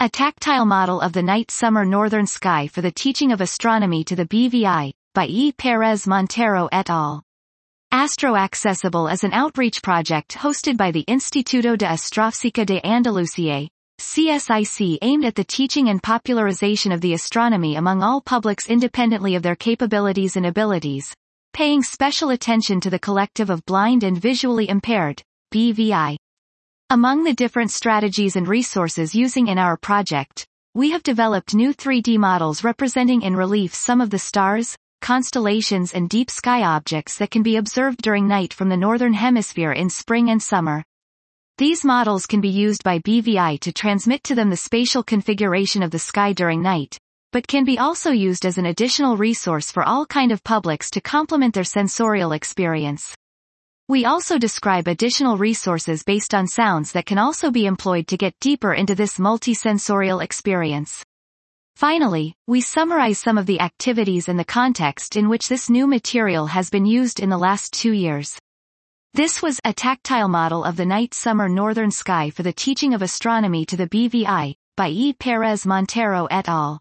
A tactile model of the night-summer northern sky for the teaching of astronomy to the BVI, by E. Perez Montero et al. Astroaccesible is an outreach project hosted by the Instituto de Astrofísica de Andalucía, CSIC aimed at the teaching and popularization of the astronomy among all publics independently of their capabilities and abilities, paying special attention to the collective of blind and visually impaired, BVI. Among the different strategies and resources using in our project, we have developed new 3D models representing in relief some of the stars, constellations and deep sky objects that can be observed during night from the northern hemisphere in spring and summer. These models can be used by BVI to transmit to them the spatial configuration of the sky during night, but can be also used as an additional resource for all kind of publics to complement their sensorial experience. We also describe additional resources based on sounds that can also be employed to get deeper into this multisensorial experience. Finally, we summarize some of the activities and the context in which this new material has been used in the last two years. This was a tactile model of the night-summer northern sky for the teaching of astronomy to the BVI, by E. Perez Montero et al.